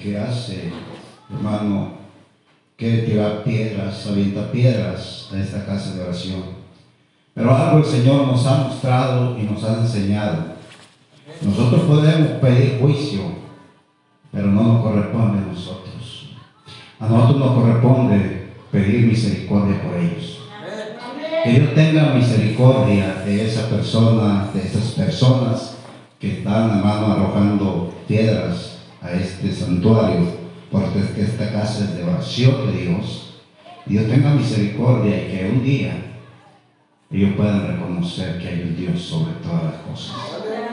que hace, hermano, que tirar piedras, avienta piedras a esta casa de oración. Pero algo el Señor nos ha mostrado y nos ha enseñado. Nosotros podemos pedir juicio, pero no nos corresponde a nosotros. A nosotros nos corresponde pedir misericordia por ellos. Que Dios tenga misericordia de esa persona, de esas personas que están, hermano, arrojando piedras a este santuario, porque esta casa es de oración de Dios. Dios tenga misericordia y que un día ellos puedan reconocer que hay un Dios sobre todas las cosas.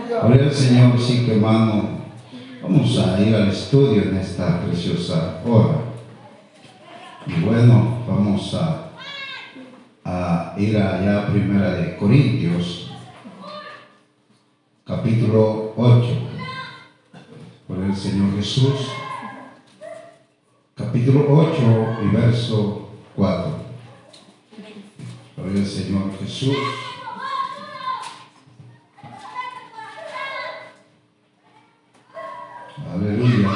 Gloria al Señor, sí que hermano, vamos a ir al estudio en esta preciosa hora. Y bueno, vamos a, a ir allá a Primera de Corintios, capítulo 8, por el Señor Jesús, capítulo 8 y verso 4. Por el Señor Jesús. Aleluya.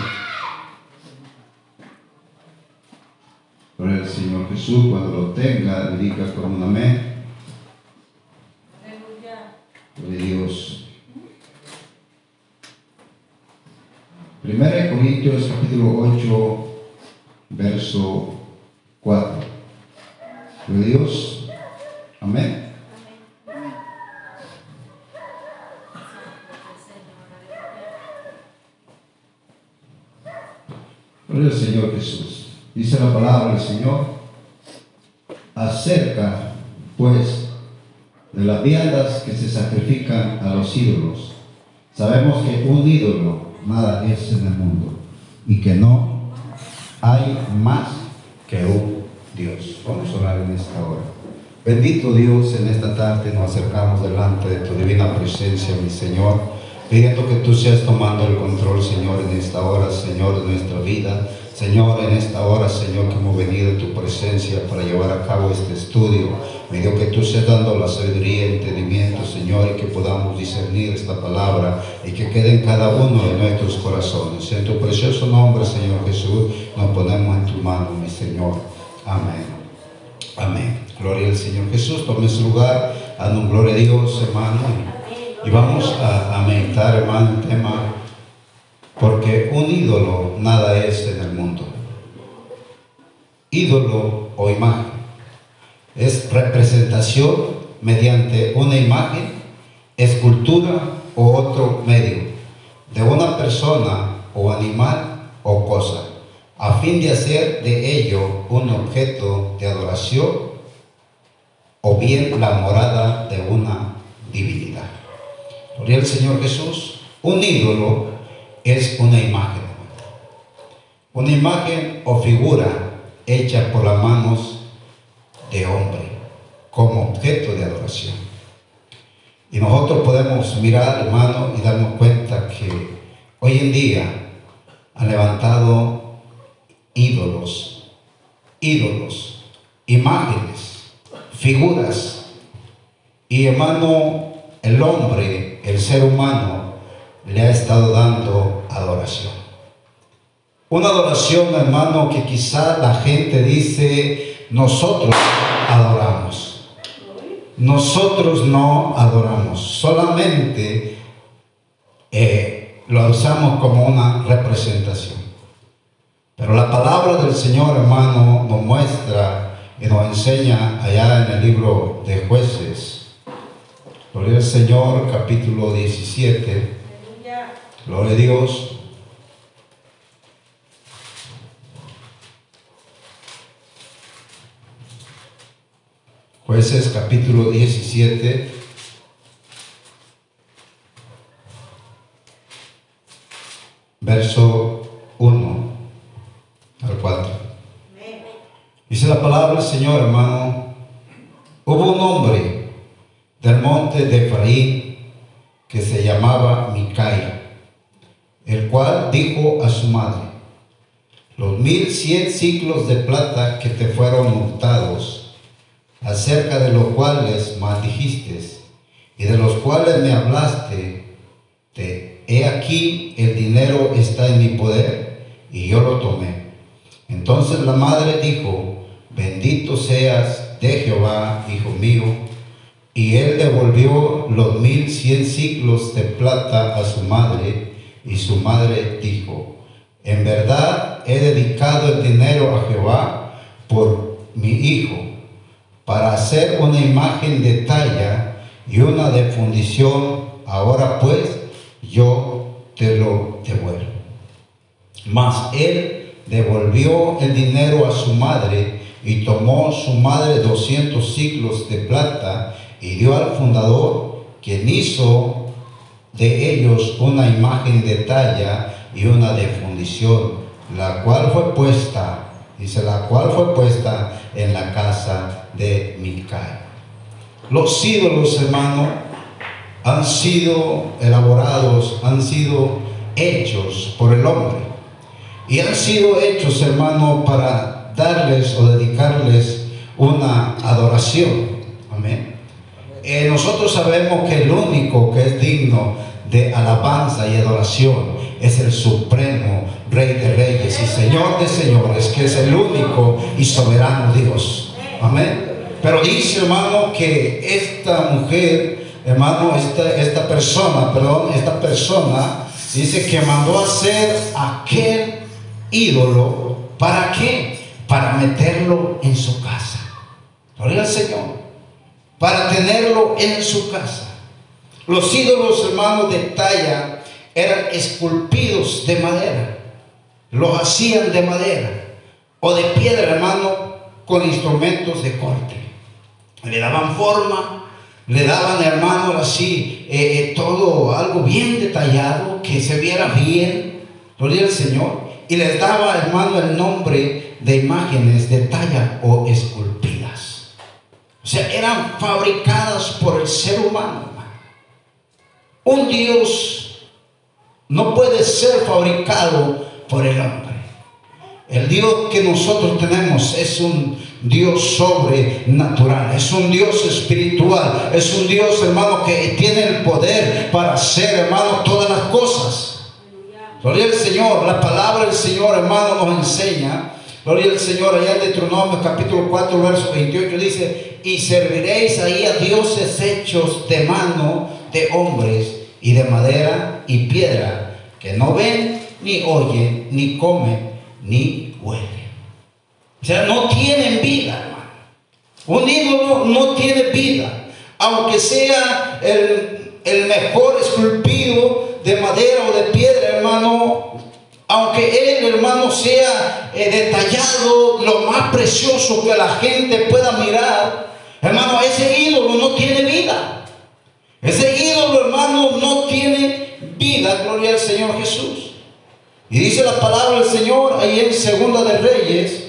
Por el Señor Jesús, cuando lo tenga, diga con un amén. Gloria a Dios. Primera de Corintios capítulo 8, verso 4. Gloria Dios. Amén. Gloria al Señor Jesús. Dice la palabra del Señor. Acerca, pues, de las viandas que se sacrifican a los ídolos. Sabemos que un ídolo nada es en el mundo y que no hay más que un Dios. Vamos a orar en esta hora. Bendito Dios, en esta tarde nos acercamos delante de tu divina presencia, mi Señor, pidiendo que tú seas tomando el control, Señor, en esta hora, Señor, de nuestra vida. Señor, en esta hora, Señor, que hemos venido en tu presencia para llevar a cabo este estudio, pido que tú seas dando la sabiduría y entendimiento, Señor, y que podamos discernir esta palabra y que quede en cada uno de nuestros corazones. En tu precioso nombre, Señor Jesús, nos ponemos en tu mano, mi Señor. Amén. Amén. Gloria al Señor Jesús. Tome su lugar. Dando gloria a Dios, hermano. Y vamos a, a meditar, hermano, el tema. Porque un ídolo nada es en el mundo. Ídolo o imagen es representación mediante una imagen, escultura o otro medio de una persona o animal o cosa, a fin de hacer de ello un objeto de adoración o bien la morada de una divinidad. Gloria al Señor Jesús. Un ídolo es una imagen. Una imagen o figura hecha por las manos de hombre como objeto de adoración. Y nosotros podemos mirar, hermano, y darnos cuenta que hoy en día han levantado ídolos, ídolos, imágenes, figuras. Y hermano, el hombre, el ser humano, le ha estado dando adoración. Una adoración, hermano, que quizá la gente dice, nosotros adoramos. Nosotros no adoramos, solamente eh, lo usamos como una representación. Pero la palabra del Señor, hermano, nos muestra y nos enseña allá en el libro de jueces. Gloria al Señor, capítulo 17. Gloria a Dios. Jueces capítulo 17. Verso 1 al 4. Dice la palabra del Señor, hermano. Hubo un hombre del monte de Efraín que se llamaba Micaía, el cual dijo a su madre, los mil cien ciclos de plata que te fueron multados, acerca de los cuales maldijiste y de los cuales me hablaste, te, he aquí el dinero está en mi poder, y yo lo tomé. Entonces la madre dijo, bendito seas de Jehová, hijo mío. Y él devolvió los mil cien ciclos de plata a su madre, y su madre dijo, en verdad he dedicado el dinero a Jehová por mi hijo, para hacer una imagen de talla y una de fundición. Ahora pues yo te lo devuelvo. Mas él devolvió el dinero a su madre y tomó su madre doscientos ciclos de plata y dio al fundador, quien hizo de ellos una imagen de talla y una de fundición, la cual fue puesta, dice, la cual fue puesta en la casa de Micael. Los ídolos, hermano, han sido elaborados, han sido hechos por el hombre. Y han sido hechos, hermano, para darles o dedicarles una adoración. Eh, nosotros sabemos que el único que es digno de alabanza y adoración es el supremo Rey de Reyes y Señor de Señores, que es el único y soberano Dios. Amén. Pero dice, hermano, que esta mujer, hermano, esta, esta persona, perdón, esta persona, dice que mandó a hacer aquel ídolo. ¿Para qué? Para meterlo en su casa. Gloria al Señor. Para tenerlo en su casa. Los ídolos, hermanos, de talla eran esculpidos de madera. Los hacían de madera o de piedra, hermano, con instrumentos de corte. Le daban forma, le daban, hermano, así, eh, eh, todo algo bien detallado, que se viera bien, gloria al Señor, y les daba, hermano, el nombre de imágenes de talla o esculpidas. O sea, eran fabricadas por el ser humano. Un Dios no puede ser fabricado por el hombre. El Dios que nosotros tenemos es un Dios sobrenatural, es un Dios espiritual, es un Dios, hermano, que tiene el poder para hacer, hermano, todas las cosas. Gloria al Señor, la palabra del Señor, hermano, nos enseña. Gloria al Señor, allá en Deuteronomio capítulo 4, verso 28 dice, y serviréis ahí a dioses hechos de mano de hombres y de madera y piedra, que no ven, ni oyen, ni comen, ni huelen. O sea, no tienen vida, hermano. Un ídolo no tiene vida. Aunque sea el, el mejor esculpido de madera o de piedra, hermano, aunque él, hermano, sea eh, detallado, lo más precioso que la gente pueda mirar, hermano, ese ídolo no tiene vida. Ese ídolo, hermano, no tiene vida, gloria al Señor Jesús. Y dice la palabra del Señor ahí en Segunda de Reyes,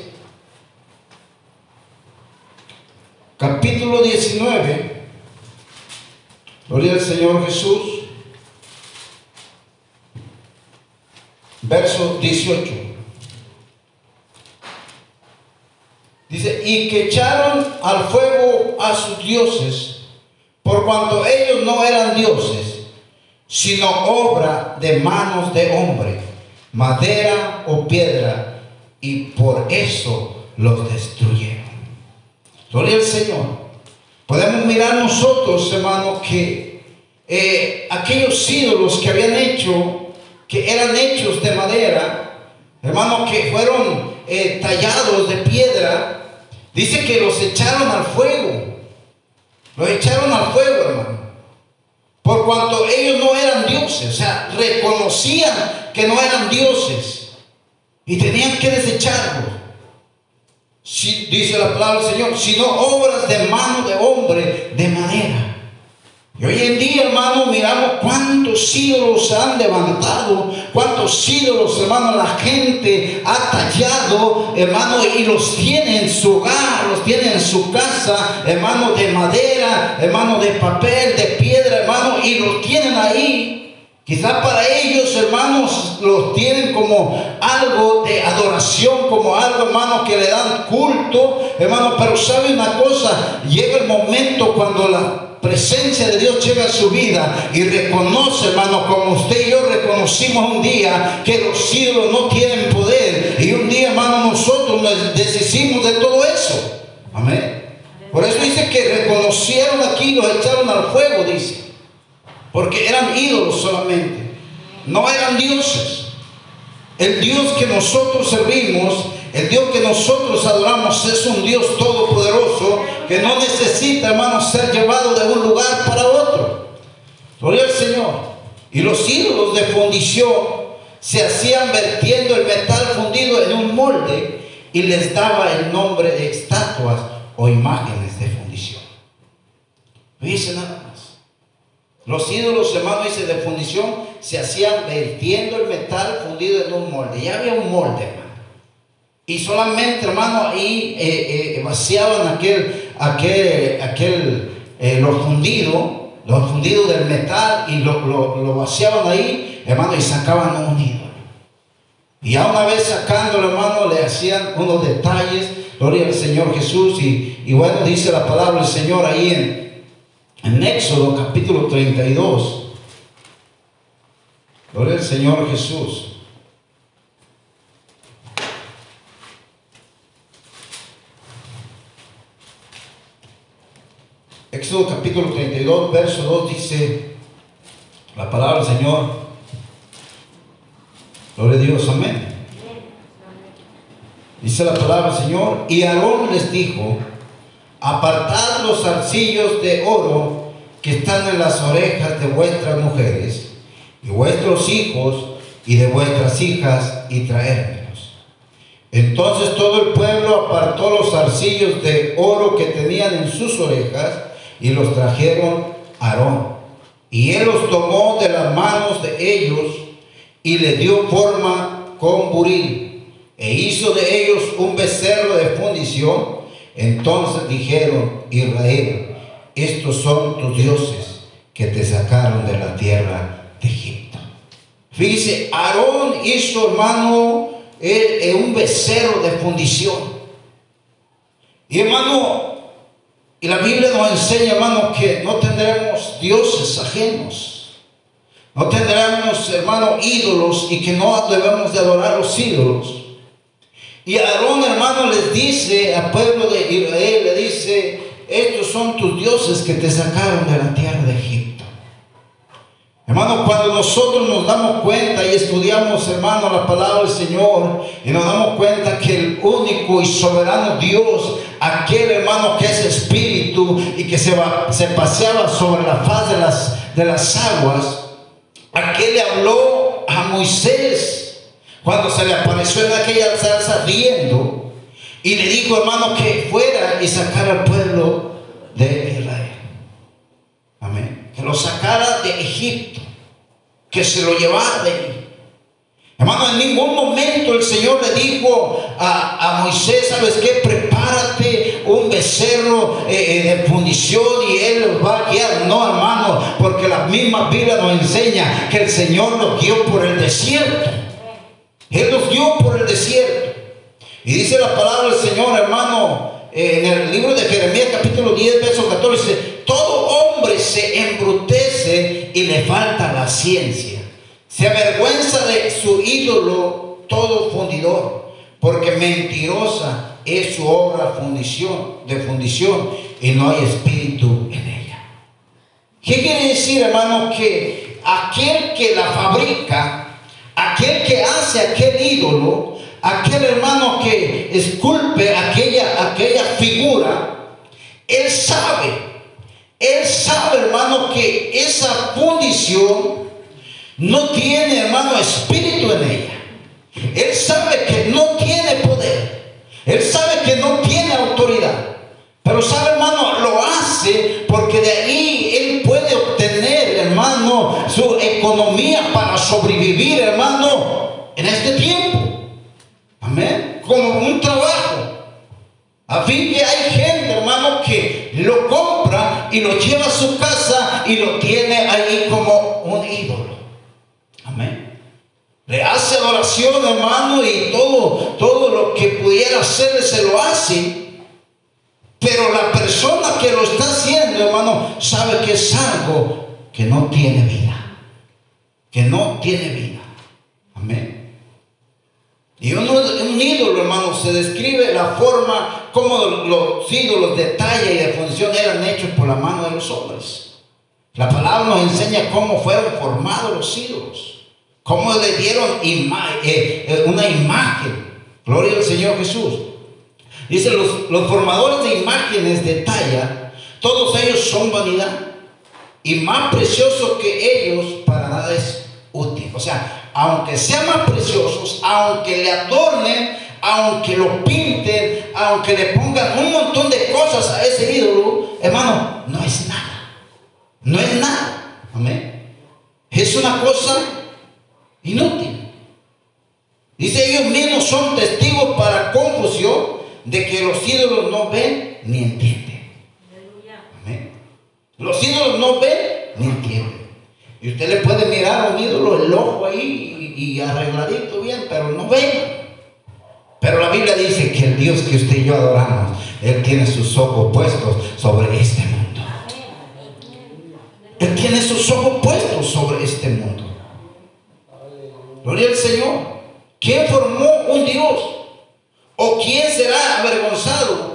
capítulo 19, gloria al Señor Jesús, verso 18. Dice, y que echaron al fuego a sus dioses, por cuanto ellos no eran dioses, sino obra de manos de hombre, madera o piedra, y por eso los destruyeron. Gloria al Señor. Podemos mirar nosotros, hermanos, que eh, aquellos ídolos que habían hecho, que eran hechos de madera, hermanos, que fueron eh, tallados de piedra, dice que los echaron al fuego. Los echaron al fuego, hermano. Por cuanto ellos no eran dioses, o sea, reconocían que no eran dioses y tenían que desecharlos dice la palabra del Señor, sino obras de mano de hombre de madera. Y hoy en día, hermano, miramos cuántos ídolos se han levantado, cuántos ídolos, hermano, la gente ha tallado, hermano, y los tiene en su hogar, los tiene en su casa, hermano, de madera, hermano, de papel, de piedra, hermano, y los tienen ahí Quizás para ellos, hermanos, los tienen como algo de adoración, como algo, hermano, que le dan culto, hermano. Pero sabe una cosa, llega el momento cuando la presencia de Dios llega a su vida y reconoce, hermano, como usted y yo reconocimos un día que los ídolos no tienen poder. Y un día, hermano, nosotros nos deshicimos de todo eso. Amén. Por eso dice que reconocieron aquí, los echaron al fuego, dice. Porque eran ídolos solamente. No eran dioses. El Dios que nosotros servimos, el Dios que nosotros adoramos es un Dios todopoderoso que no necesita, hermanos, ser llevado de un lugar para otro. Gloria al Señor. Y los ídolos de fundición se hacían vertiendo el metal fundido en un molde y les daba el nombre de estatuas o imágenes de fundición. Dice nada más. Los ídolos, hermano, dice de fundición, se hacían vertiendo el metal fundido en un molde. Ya había un molde, hermano. Y solamente, hermano, ahí eh, eh, vaciaban aquel, aquel, aquel, eh, lo fundido, lo fundido del metal y lo, lo, vaciaban ahí, hermano, y sacaban un ídolo. Y a una vez sacándolo, hermano, le hacían unos detalles, gloria al Señor Jesús. Y, y bueno, dice la palabra del Señor ahí en, en Éxodo capítulo 32, gloria al Señor Jesús. Éxodo capítulo 32, verso 2 dice la palabra del Señor. Gloria a Dios, amén. Dice la palabra del Señor. Y Aarón les dijo, apartad los arcillos de oro que están en las orejas de vuestras mujeres y vuestros hijos y de vuestras hijas y traérmelos. Entonces todo el pueblo apartó los arcillos de oro que tenían en sus orejas y los trajeron a Aarón. Y él los tomó de las manos de ellos y le dio forma con buril e hizo de ellos un becerro de fundición entonces dijeron, Israel, estos son tus dioses que te sacaron de la tierra de Egipto. Fíjese, Aarón hizo, hermano, un becerro de fundición. Y hermano, y la Biblia nos enseña, hermano, que no tendremos dioses ajenos. No tendremos, hermano, ídolos y que no debemos de adorar los ídolos. Y Aarón, hermano, les dice al pueblo de Israel, le dice, estos son tus dioses que te sacaron de la tierra de Egipto. Hermano, cuando nosotros nos damos cuenta y estudiamos, hermano, la palabra del Señor y nos damos cuenta que el único y soberano Dios, aquel hermano que es espíritu y que se, se paseaba sobre la faz de las, de las aguas, aquel le habló a Moisés cuando se le apareció en aquella salsa riendo y le dijo, hermano, que fuera y sacara al pueblo de Israel. Amén. Lo sacara de Egipto, que se lo llevara de ahí. Hermano, en ningún momento el Señor le dijo a, Moisés, ¿sabes qué? Prepárate un becerro eh, eh, de fundición y Él va a guiar. No, hermano, porque la misma Biblia nos enseña que el Señor nos guió por el desierto. Él los dio por el desierto. Y dice la palabra del Señor, hermano, en el libro de Jeremías capítulo 10, verso 14, dice, todo hombre se embrutece y le falta la ciencia. Se avergüenza de su ídolo todo fundidor, porque mentirosa es su obra fundición, de fundición y no hay espíritu en ella. ¿Qué quiere decir, hermano? Que aquel que la fabrica aquel que hace aquel ídolo, aquel hermano que esculpe aquella, aquella figura, él sabe, él sabe hermano que esa fundición no tiene hermano espíritu en ella. Él sabe que no tiene poder. Él sabe que no tiene autoridad. Pero sabe, hermano, lo hace porque de ahí él puede obtener, hermano, su economía para sobrevivir, hermano, en este tiempo. Amén. Como un trabajo. A fin que Le hace adoración, hermano, y todo, todo lo que pudiera hacerle se lo hace Pero la persona que lo está haciendo, hermano, sabe que es algo que no tiene vida. Que no tiene vida. Amén. Y un, un ídolo, hermano, se describe la forma como los ídolos de talla y de función eran hechos por la mano de los hombres. La palabra nos enseña cómo fueron formados los ídolos, cómo le dieron eh, eh, una imagen. Gloria al Señor Jesús. Dice, los, los formadores de imágenes de talla, todos ellos son vanidad. Y más precioso que ellos para nada es útil. O sea, aunque sean más preciosos, aunque le adornen, aunque lo pinten, aunque le pongan un montón de cosas a ese ídolo, hermano, no es nada. No es nada. Amén. Es una cosa inútil. Dice, ellos mismos son testigos para confusión de que los ídolos no ven ni entienden. Amén. Los ídolos no ven ni entienden. Y usted le puede mirar a un ídolo el ojo ahí y, arregladito bien, pero no ven. Pero la Biblia dice que el Dios que usted y yo adoramos, Él tiene sus ojos puestos sobre este mundo. Él tiene sus ojos puestos sobre este mundo. Gloria al Señor. ¿Quién formó un Dios? ¿O quién será avergonzado?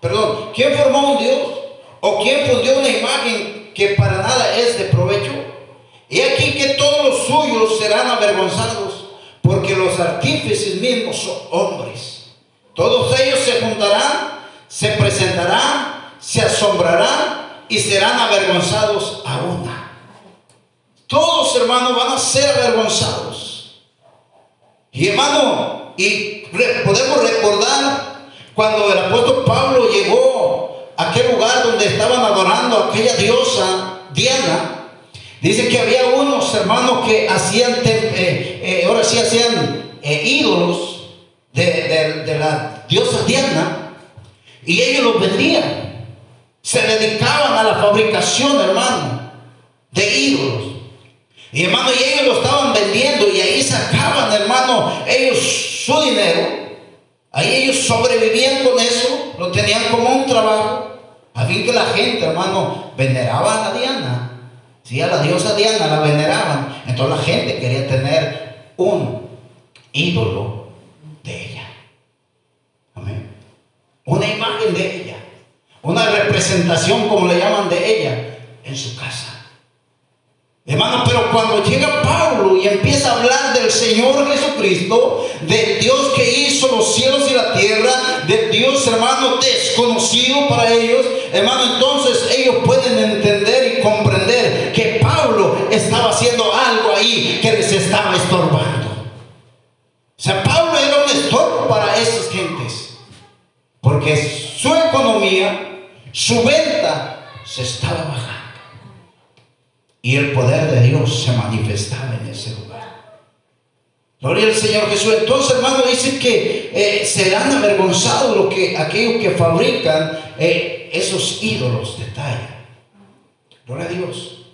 Perdón, ¿quién formó un Dios? ¿O quién fundió una imagen que para nada es de provecho? Y aquí que todos los suyos serán avergonzados, porque los artífices mismos son hombres. Todos ellos se juntarán, se presentarán, se asombrarán y serán avergonzados a una. Todos, hermanos, van a ser avergonzados. Y hermano, y podemos recordar cuando el apóstol Pablo llegó a aquel lugar donde estaban adorando a aquella diosa Diana. Dice que había unos hermanos que hacían, eh, eh, ahora sí hacían eh, ídolos de, de la diosa Diana y ellos los vendían. Se dedicaban a la fabricación, hermano, de ídolos. Y hermano, y ellos lo estaban vendiendo y ahí sacaban, hermano, ellos su dinero. Ahí ellos sobrevivían con eso, lo tenían como un trabajo. A fin que la gente, hermano, veneraba a Diana. Si a la diosa Diana la veneraban. Entonces la gente quería tener un ídolo de ella. Amén. Una imagen de ella. Una representación, como le llaman, de ella en su casa. Hermano, pero cuando llega Pablo y empieza a hablar del Señor Jesucristo, del Dios que hizo los cielos y la tierra, del Dios, hermano, desconocido para ellos, hermano, entonces ellos pueden entender y comprender que Pablo estaba haciendo algo ahí que les estaba estorbando. O sea, Pablo era un estorbo para esas gentes, porque su economía, su venta se estaba bajando. Y el poder de Dios se manifestaba en ese lugar. Gloria al Señor Jesús. Entonces, hermano, dice que eh, serán avergonzados lo que, aquellos que fabrican eh, esos ídolos de talla. Gloria a Dios.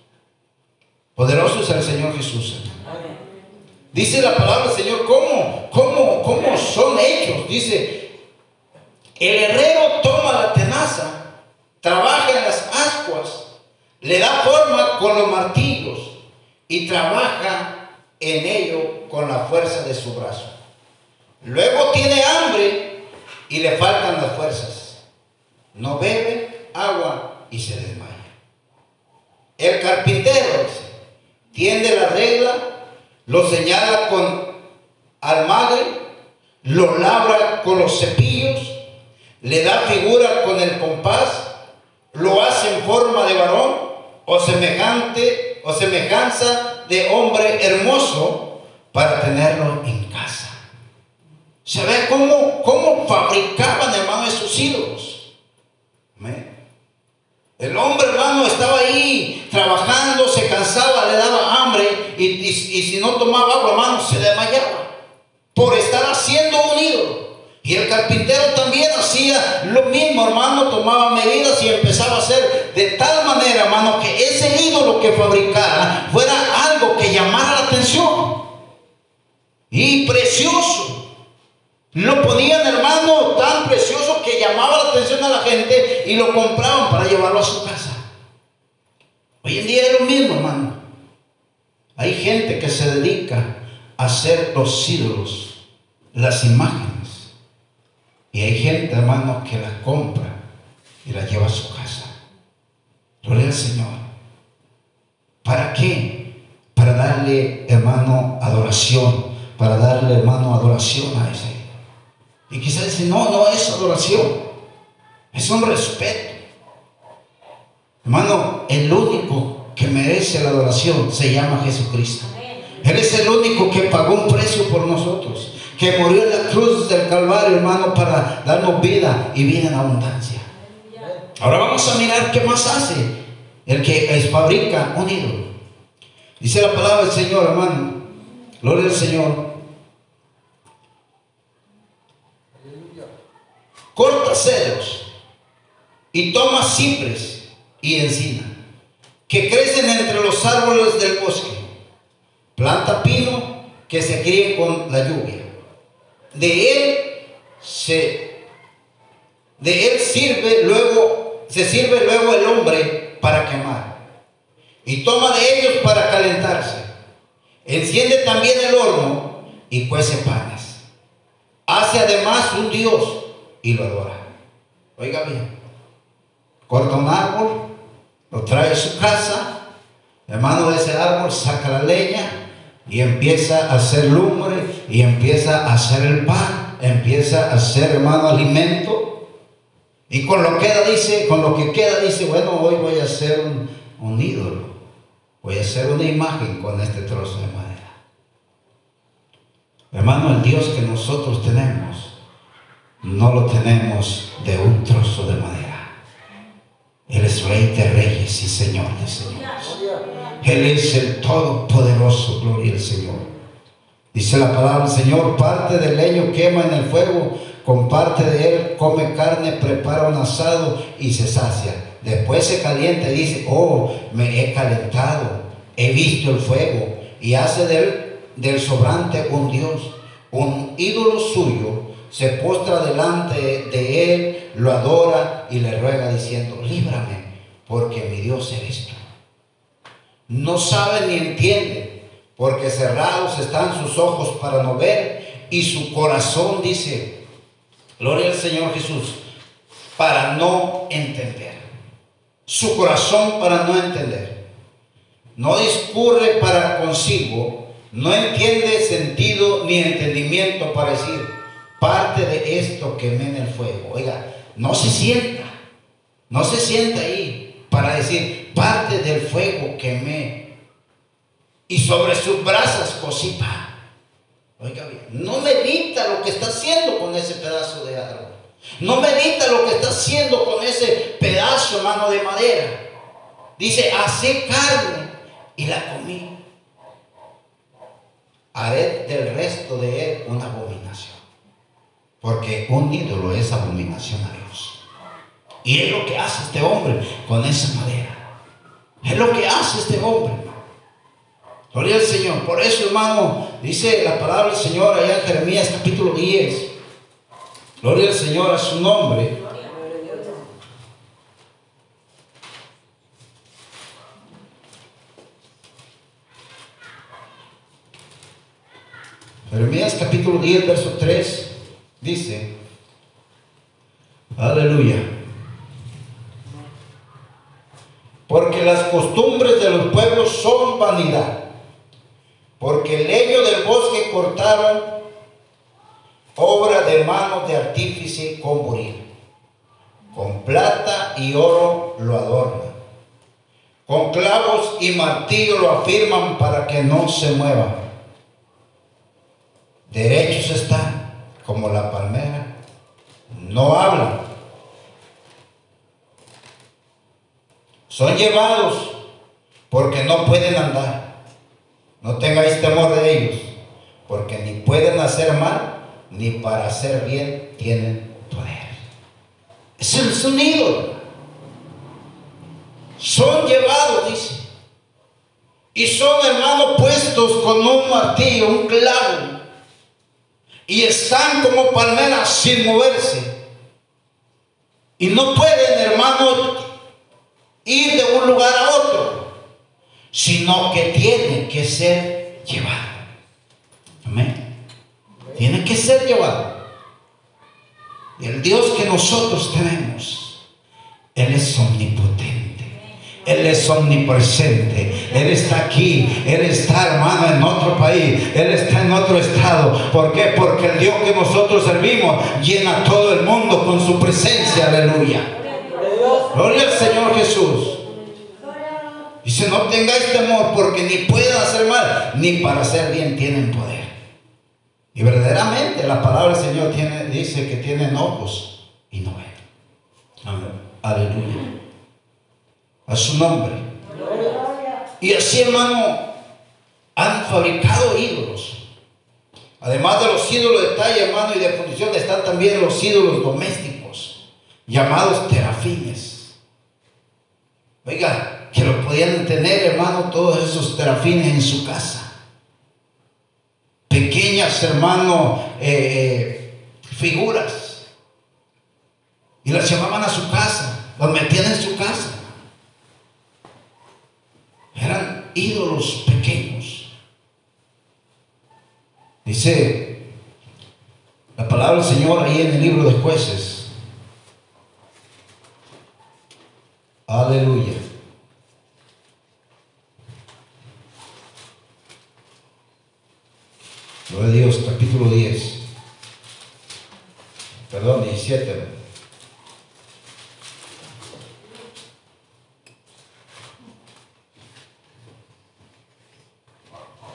Poderoso es el Señor Jesús. Dice la palabra Señor, ¿cómo, cómo, cómo son hechos? Dice, el herrero toma la tenaza, trabaja en las ascuas le da forma con los martillos y trabaja en ello con la fuerza de su brazo. Luego tiene hambre y le faltan las fuerzas. No bebe agua y se desmaya. El carpintero tiende la regla, lo señala con almagre, lo labra con los cepillos, le da figura con el compás, lo hace en forma de varón o semejante o semejanza de hombre hermoso para tenerlo en casa. Se ve cómo, cómo fabricaban, hermano, esos ídolos. El hombre, hermano, estaba ahí trabajando, se cansaba, le daba hambre y, y si no tomaba agua, hermano, se desmayaba por ídolo. Y el carpintero también hacía lo mismo, hermano, tomaba medidas y empezaba a hacer de tal manera, hermano, que ese ídolo que fabricara fuera algo que llamara la atención. Y precioso. Lo ponían, hermano, tan precioso que llamaba la atención a la gente y lo compraban para llevarlo a su casa. Hoy en día es lo mismo, hermano. Hay gente que se dedica a hacer los ídolos, las imágenes. Y hay gente, hermano, que las compra y las lleva a su casa. Gloria al Señor. ¿Para qué? Para darle, hermano, adoración. Para darle, hermano, adoración a ese. Y quizás dice, no, no es adoración. Es un respeto. Hermano, el único que merece la adoración se llama Jesucristo. Él es el único que pagó un precio por nosotros, que murió en la cruz del Calvario, hermano, para darnos vida y vida en abundancia. Ahora vamos a mirar qué más hace el que fabrica un ídolo. Dice la palabra del Señor, hermano. Gloria al Señor. Corta cedros y toma cipres y encina, que crecen entre los árboles del bosque. Planta pino que se críe con la lluvia. De él se de él sirve luego se sirve luego el hombre para quemar. Y toma de ellos para calentarse. Enciende también el horno y cuece panes. Hace además un dios y lo adora. Oiga bien corta un árbol, lo trae a su casa, hermano de ese árbol saca la leña y empieza a hacer lumbre y empieza a hacer el pan, empieza a hacer, hermano, alimento. Y con lo que queda dice, con lo que queda dice, bueno, hoy voy a hacer un, un ídolo, voy a hacer una imagen con este trozo de madera. Hermano, el Dios que nosotros tenemos, no lo tenemos de un trozo de madera. Él es rey de reyes y señor de señores. Él es el todopoderoso, gloria al Señor. Dice la palabra del Señor, parte del leño quema en el fuego, con parte de él come carne, prepara un asado y se sacia. Después se calienta y dice, oh, me he calentado, he visto el fuego y hace del, del sobrante un Dios, un ídolo suyo se postra delante de él, lo adora y le ruega diciendo, líbrame, porque mi Dios eres tú. No sabe ni entiende, porque cerrados están sus ojos para no ver y su corazón dice, gloria al Señor Jesús, para no entender. Su corazón para no entender. No discurre para consigo, no entiende sentido ni entendimiento para decir, parte de esto quemé en el fuego. Oiga, no se sienta, no se sienta ahí para decir, parte del fuego quemé y sobre sus brasas cocí Oiga bien, no medita lo que está haciendo con ese pedazo de árbol. No medita lo que está haciendo con ese pedazo, mano de madera. Dice, hace carne y la comí. Haré del resto de él una abominación. Porque un ídolo es abominación a Dios. Y es lo que hace este hombre con esa madera. Es lo que hace este hombre. Gloria al Señor. Por eso, hermano, dice la palabra del Señor allá en Jeremías capítulo 10. Gloria al Señor a su nombre. Jeremías capítulo 10, verso 3. Dice, aleluya, porque las costumbres de los pueblos son vanidad, porque el leño del bosque cortaron, obra de manos de artífice con buril, con plata y oro lo adornan, con clavos y martillo lo afirman para que no se mueva. Derechos están como la palmera, no hablan. Son llevados porque no pueden andar. No tengáis temor de ellos, porque ni pueden hacer mal, ni para hacer bien tienen poder. Es el sonido. Son llevados, dice. Y son hermanos puestos con un martillo, un clavo y están como palmeras sin moverse. Y no pueden, hermanos, ir de un lugar a otro, sino que tienen que ser llevados. Amén. Tienen que ser llevados. Y el Dios que nosotros tenemos, Él es omnipotente. Él es omnipresente. Él está aquí. Él está, hermano, en otro país. Él está en otro estado. ¿Por qué? Porque el Dios que nosotros servimos llena todo el mundo con su presencia. Aleluya. Gloria al Señor Jesús. Dice, no tengáis temor porque ni pueden hacer mal, ni para hacer bien tienen poder. Y verdaderamente la palabra del Señor tiene, dice que tienen ojos y no ven. Aleluya a su nombre. Y así, hermano, han fabricado ídolos. Además de los ídolos de talla, hermano, y de función, están también los ídolos domésticos, llamados terafines. Oiga, que lo podían tener, hermano, todos esos terafines en su casa. Pequeñas, hermano, eh, eh, figuras. Y las llamaban a su casa, las metían en su casa. Eran ídolos pequeños. Dice la palabra del Señor ahí en el libro de jueces. Aleluya. Gloria a Dios, capítulo 10. Perdón, 17.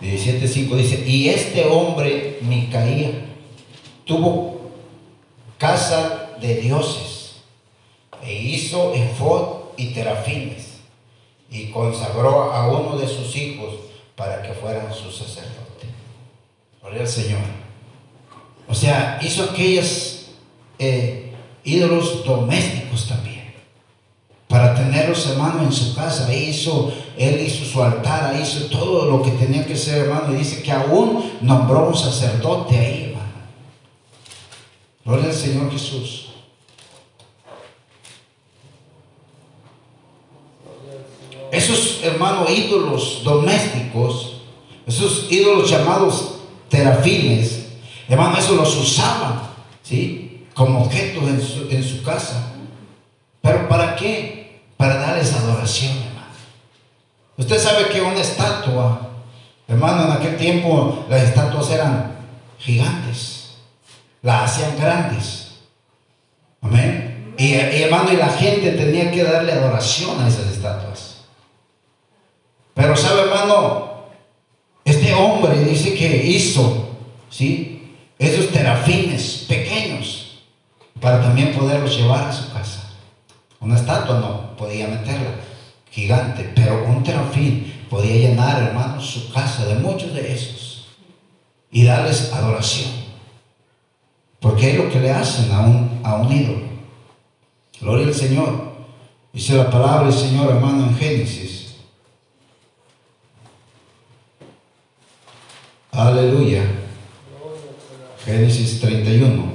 17.5 dice, y este hombre, Micaía, tuvo casa de dioses e hizo efod y terafines y consagró a uno de sus hijos para que fueran su sacerdote. Gloria al Señor. O sea, hizo aquellos eh, ídolos domésticos también para tenerlos, hermano, en su casa. hizo, él hizo su altar, hizo todo lo que tenía que ser, hermano. Y dice que aún nombró un sacerdote ahí, hermano. Gloria al Señor Jesús. Esos, hermanos, ídolos domésticos, esos ídolos llamados terafines, hermano, eso los usaban, ¿sí? Como objetos en su, en su casa. ¿Pero para qué? para darles adoración, hermano. Usted sabe que una estatua, hermano, en aquel tiempo las estatuas eran gigantes, las hacían grandes. Amén. Y, hermano, y la gente tenía que darle adoración a esas estatuas. Pero sabe, hermano, este hombre dice que hizo, ¿sí? Esos terafines pequeños para también poderlos llevar a su casa. Una estatua no podía meterla, gigante, pero un terafín podía llenar, hermanos, su casa de muchos de esos y darles adoración. Porque es lo que le hacen a un, a un ídolo. Gloria al Señor. Dice la palabra del Señor, hermano, en Génesis. Aleluya. Génesis 31.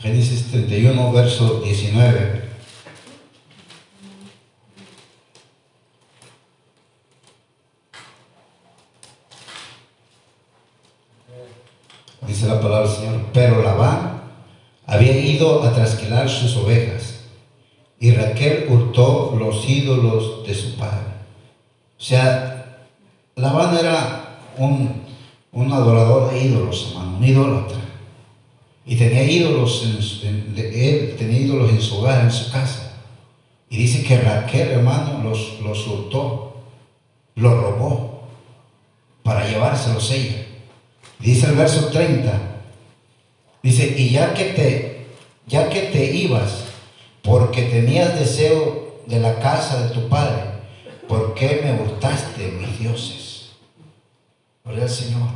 Génesis 31, verso 19. Dice la palabra del Señor, pero Labán había ido a trasquilar sus ovejas y Raquel hurtó los ídolos de su padre. O sea, Labán era un, un adorador de ídolos, hermano, un idólatra. Y tenía ídolos, en, él tenía ídolos en su hogar, en su casa. Y dice que Raquel, hermano, los, los hurtó, los robó para llevárselos ella. Dice el verso 30, dice, y ya que te, ya que te ibas, porque tenías deseo de la casa de tu padre, ¿por qué me hurtaste mis dioses? Gloria al Señor.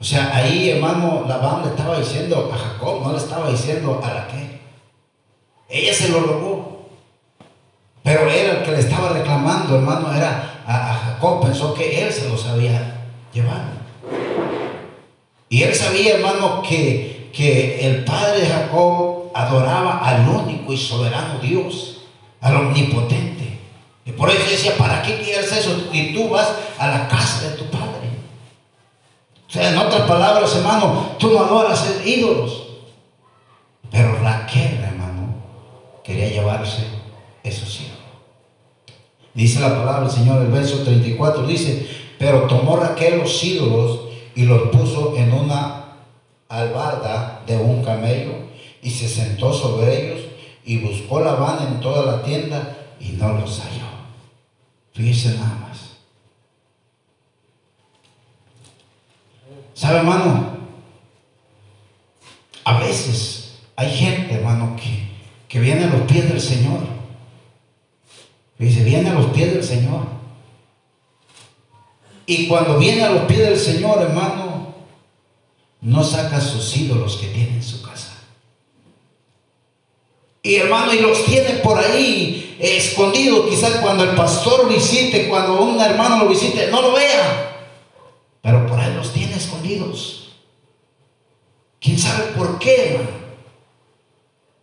O sea, ahí, hermano, Labán le estaba diciendo a Jacob, no le estaba diciendo a Raquel. Ella se lo robó. Pero era el que le estaba reclamando, hermano, era a, Jacob. Pensó que él se los había llevado. Y él sabía, hermano, que, que el padre de Jacob adoraba al único y soberano Dios, al omnipotente. Y por eso decía, ¿para qué quieres eso? Y tú vas a la casa de tu padre. O sea, en otras palabras, hermano, tú no adoras ídolos. Pero Raquel, hermano, quería llevarse esos ídolos. Dice la palabra del Señor, el verso 34 dice, pero tomó Raquel los ídolos y los puso en una albarda de un camello y se sentó sobre ellos y buscó la van en toda la tienda y no los halló. Fíjese nada más. ¿Sabe, hermano? A veces hay gente, hermano, que, que viene a los pies del Señor. Dice, viene a los pies del Señor. Y cuando viene a los pies del Señor, hermano, no saca sus ídolos que tiene en su casa. Y hermano, y los tiene por ahí escondidos. Quizás cuando el pastor visite, cuando un hermano lo visite, no lo vea. Pero por ahí los tiene escondidos. ¿Quién sabe por qué, hermano?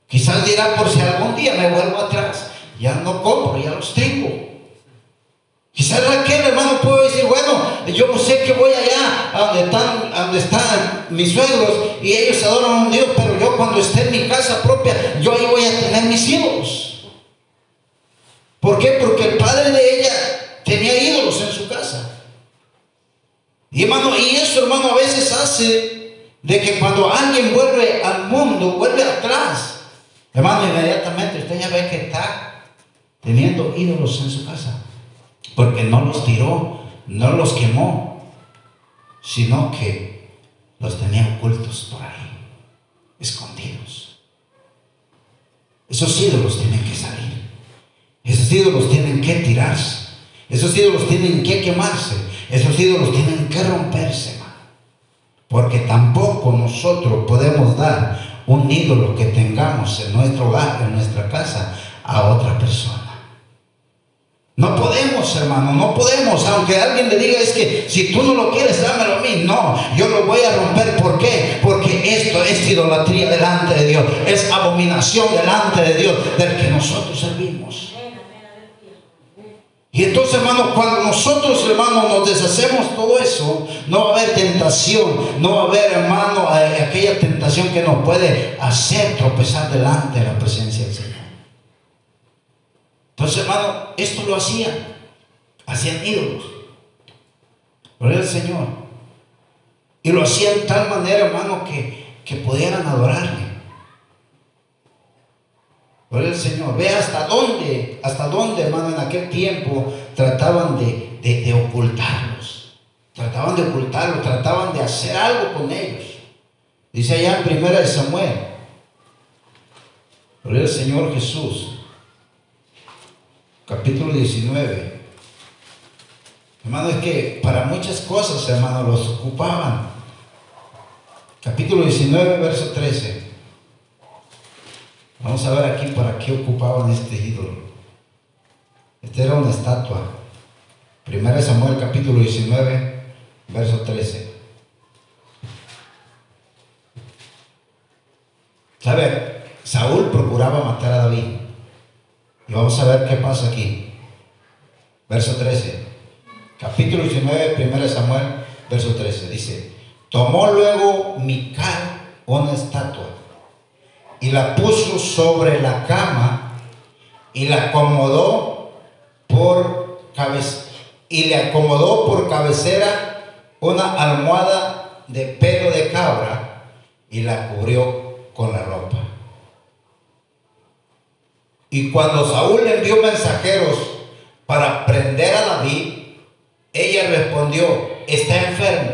Quizás dirá por si algún día me vuelvo atrás, ya no compro, ya los tengo. Quizás aquel hermano puede decir, yo sé que voy allá a donde están, donde están mis suegros y ellos adoran a Dios, pero yo cuando esté en mi casa propia, yo ahí voy a tener mis hijos. ¿Por qué? Porque el padre de ella tenía ídolos en su casa. Y hermano, y eso hermano a veces hace de que cuando alguien vuelve al mundo, vuelve atrás, hermano, inmediatamente usted ya ve que está teniendo ídolos en su casa. Porque no los tiró, no los quemó, sino que los tenía ocultos por ahí, escondidos. Esos ídolos tienen que salir. Esos ídolos tienen que tirarse. Esos ídolos tienen que quemarse. Esos ídolos tienen que romperse, Porque tampoco nosotros podemos dar un ídolo que tengamos en nuestro hogar, en nuestra casa, a otra persona. No podemos, hermano, no podemos. Aunque alguien le diga, es que si tú no lo quieres, dámelo a mí. No, yo lo voy a romper. ¿Por qué? Porque esto es idolatría delante de Dios. Es abominación delante de Dios, del que nosotros servimos. Y entonces, hermano, cuando nosotros, hermano, nos deshacemos todo eso, no va a haber tentación, no va a haber, hermano, aquella tentación que nos puede hacer tropezar delante de la presencia del Señor. Hermano, esto lo hacían, hacían ídolos. Gloria al Señor. Y lo hacían de tal manera, hermano, que, que pudieran adorarle. Gloria al Señor. Ve hasta dónde, hasta dónde, hermano, en aquel tiempo trataban de, ocultarlos. Trataban de ocultarlos, trataban de hacer algo con ellos. Dice allá en primera de Samuel. Gloria al Señor Jesús. Capítulo 19. Hermano, es que para muchas cosas, hermano, los ocupaban. Capítulo 19, verso 13. Vamos a ver aquí para qué ocupaban este ídolo. Esta era una estatua. Primera Samuel capítulo 19, verso 13. ¿Sabe? Saúl procuraba matar a David. Y vamos a ver qué pasa aquí. Verso 13. Capítulo 19, Primera Samuel, verso 13. Dice, tomó luego Mical una estatua y la puso sobre la cama y la acomodó por cabeza y le acomodó por cabecera una almohada de pelo de cabra y la cubrió con la ropa. Y cuando Saúl envió mensajeros para prender a David, ella respondió, está enfermo.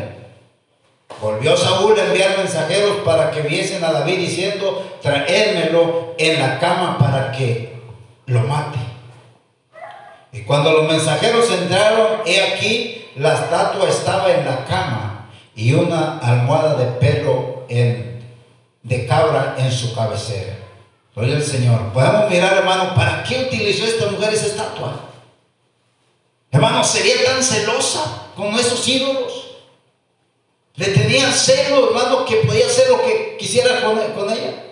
Volvió Saúl a enviar mensajeros para que viesen a David diciendo, traérmelo en la cama para que lo mate. Y cuando los mensajeros entraron, he aquí, la estatua estaba en la cama y una almohada de pelo de cabra en su cabecera. Gloria al Señor. Podemos mirar, hermano, ¿para qué utilizó esta mujer esa estatua? Hermano, sería tan celosa con esos ídolos. Le tenían celo, hermano, que podía hacer lo que quisiera con, ella.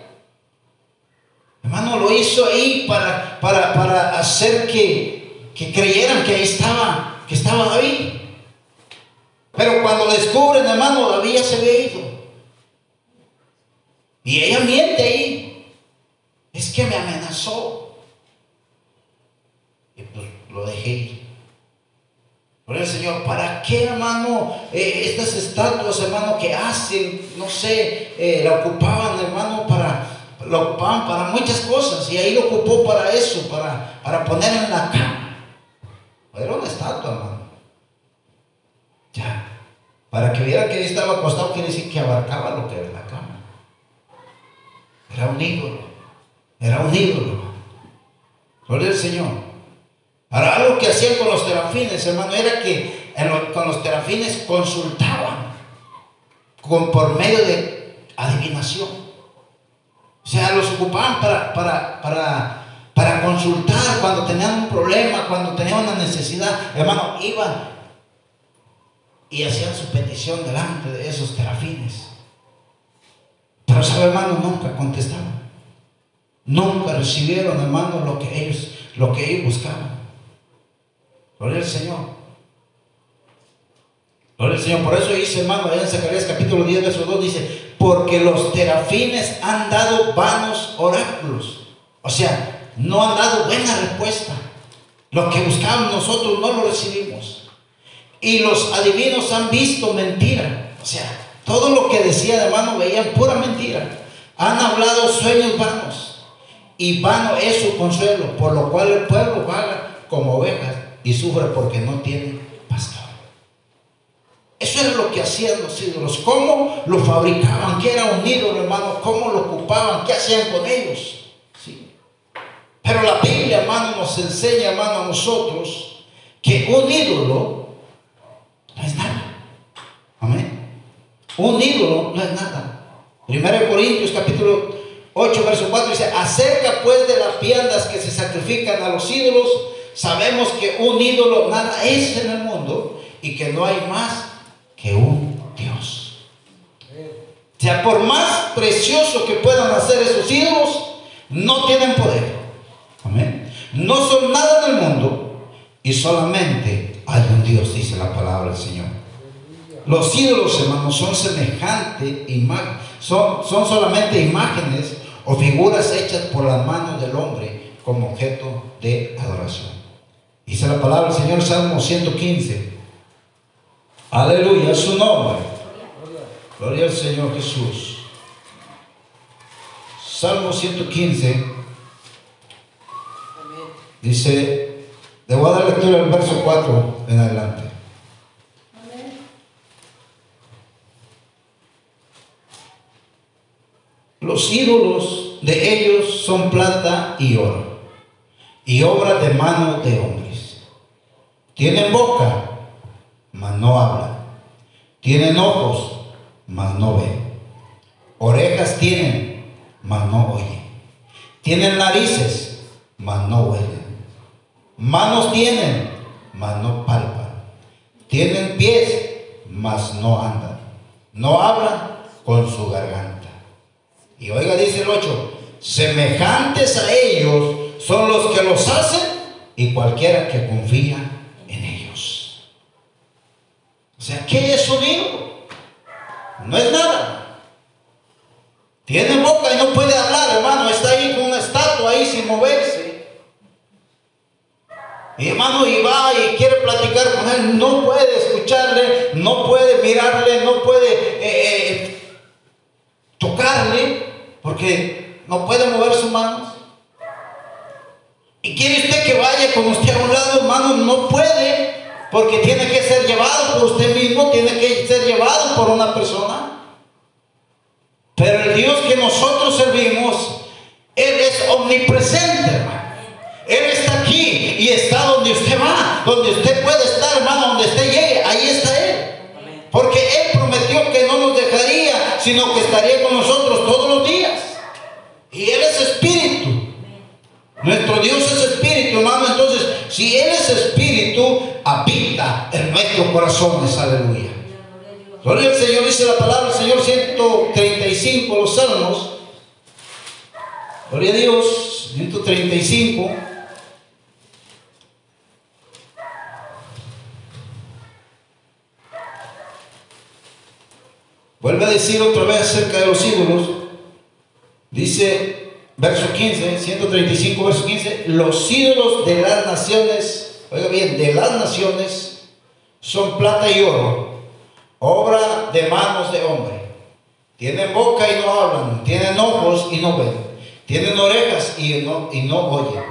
Hermano, lo hizo ahí para, para, para hacer que, que creyeran que ahí estaba, que estaba David. Pero cuando descubren, hermano, David ya se había ido. Y ella miente ahí. Me amenazó. Y pues lo dejé ir. Por el Señor, ¿para qué, hermano, eh, estas estatuas, hermano, que hacen, no sé, eh, la ocupaban, hermano, para, lo ocupaban para muchas cosas, y ahí lo ocupó para eso, para, para poner en la cama. Era una estatua, hermano. Ya. Para que viera que estaba acostado, quiere decir que abarcaba lo que era la cama. Era un ídolo. Era un ídolo. Gloria al Señor. Ahora, algo que hacían con los terafines, hermano, era que con los terafines consultaban con, por medio de adivinación. O sea, los ocupaban para, para, para, para consultar cuando tenían un problema, cuando tenían una necesidad. Hermano, iban y hacían su petición delante de esos terafines. Pero, ¿sabe, hermano? Nunca contestaban. Nunca recibieron, hermano, lo que ellos, lo que ellos buscaban. Gloria al Señor. Gloria al Señor. Por eso dice, hermano, allá en Zacarías capítulo 10, verso 2, dice, porque los terafines han dado vanos oráculos. O sea, no han dado buena respuesta. Lo que buscamos nosotros no lo recibimos. Y los adivinos han visto mentira. O sea, todo lo que decía hermano veían pura mentira. Han hablado sueños vanos. Y vano es su consuelo, por lo cual el pueblo vaga como ovejas y sufre porque no tiene pastor. Eso era lo que hacían los ídolos. ¿Cómo lo fabricaban? ¿Qué era un ídolo, hermano? ¿Cómo lo ocupaban? ¿Qué hacían con ellos? Sí. Pero la Biblia, hermano, nos enseña, hermano, a nosotros que un ídolo no es nada. Amén. Un ídolo no es nada. Primero Corintios capítulo 8, verso 4 dice, acerca pues de las viandas que se sacrifican a los ídolos, sabemos que un ídolo nada es en el mundo y que no hay más que un Dios. O sea, por más precioso que puedan hacer esos ídolos, no tienen poder. Amén. No son nada en el mundo y solamente hay un Dios, dice la palabra del Señor. Los ídolos, hermanos, son semejantes, son, son solamente imágenes o figuras hechas por las manos del hombre como objeto de adoración. Dice la palabra del Señor, Salmo 115. Aleluya, su nombre. Gloria al Señor Jesús. Salmo 115. Dice, le voy a dar lectura del verso 4 en adelante. Los ídolos de ellos son plata y oro, y obra de mano de hombre tienen boca, mas no hablan. Tienen ojos, mas no ven. Orejas tienen, mas no oyen. Tienen narices, mas no huelen. Manos tienen, mas no palpan. Tienen pies, mas no andan. No hablan con su garganta. Y oiga, dice el 8, semejantes a ellos son los que los hacen y cualquiera que confía o sea, ¿qué es un ídolo? No es nada. Tiene boca y no puede hablar, hermano. Está ahí con una estatua ahí sin moverse. Y hermano, y va y quiere platicar con él. No puede escucharle, no puede mirarle, no puede eh, eh, tocarle, porque no puede mover sus manos. Y quiere usted que vaya con usted a un lado, hermano, no puede. Porque tiene que ser llevado por usted mismo, tiene que ser llevado por una persona. Pero el Dios que nosotros servimos, Él es omnipresente, hermano. Él está aquí y está donde usted va, donde usted puede estar, hermano, donde usted llegue, ahí está Él. Porque Él prometió que no nos dejaría, sino que estaría con nosotros todos los días. Y Él es espíritu. Nuestro Dios es espíritu, hermano. Entonces, si Él es espíritu, habita en nuestros corazones. Aleluya. Gloria al Señor, dice la palabra del Señor 135, los salmos. Gloria a Dios, 135. Vuelve a decir otra vez acerca de los ídolos. Dice, verso 15, 135, verso 15, los ídolos de las naciones, oiga bien, de las naciones son plata y oro, obra de manos de hombre. Tienen boca y no hablan, tienen ojos y no ven, tienen orejas y no, y no oyen.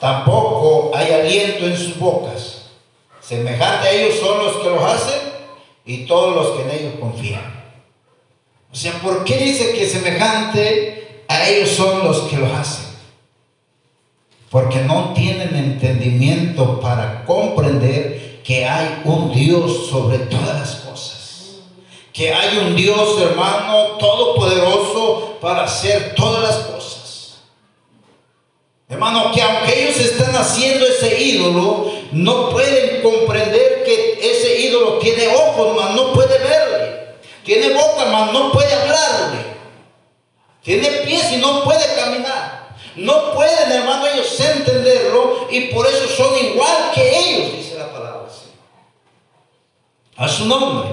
Tampoco hay aliento en sus bocas. Semejante a ellos son los que los hacen y todos los que en ellos confían. O sea, ¿por qué dice que semejante ellos son los que lo hacen? Porque no tienen entendimiento para comprender que hay un Dios sobre todas las cosas. Que hay un Dios, hermano, todopoderoso para hacer todas las cosas. Hermano, que aunque ellos están haciendo ese ídolo, no pueden comprender que ese ídolo tiene ojos, mas no puede verle. Tiene boca, mas no puede hablarle. Tiene pies y no puede caminar. No pueden, hermano, ellos entenderlo y por eso son igual que ellos, dice la palabra. A su nombre.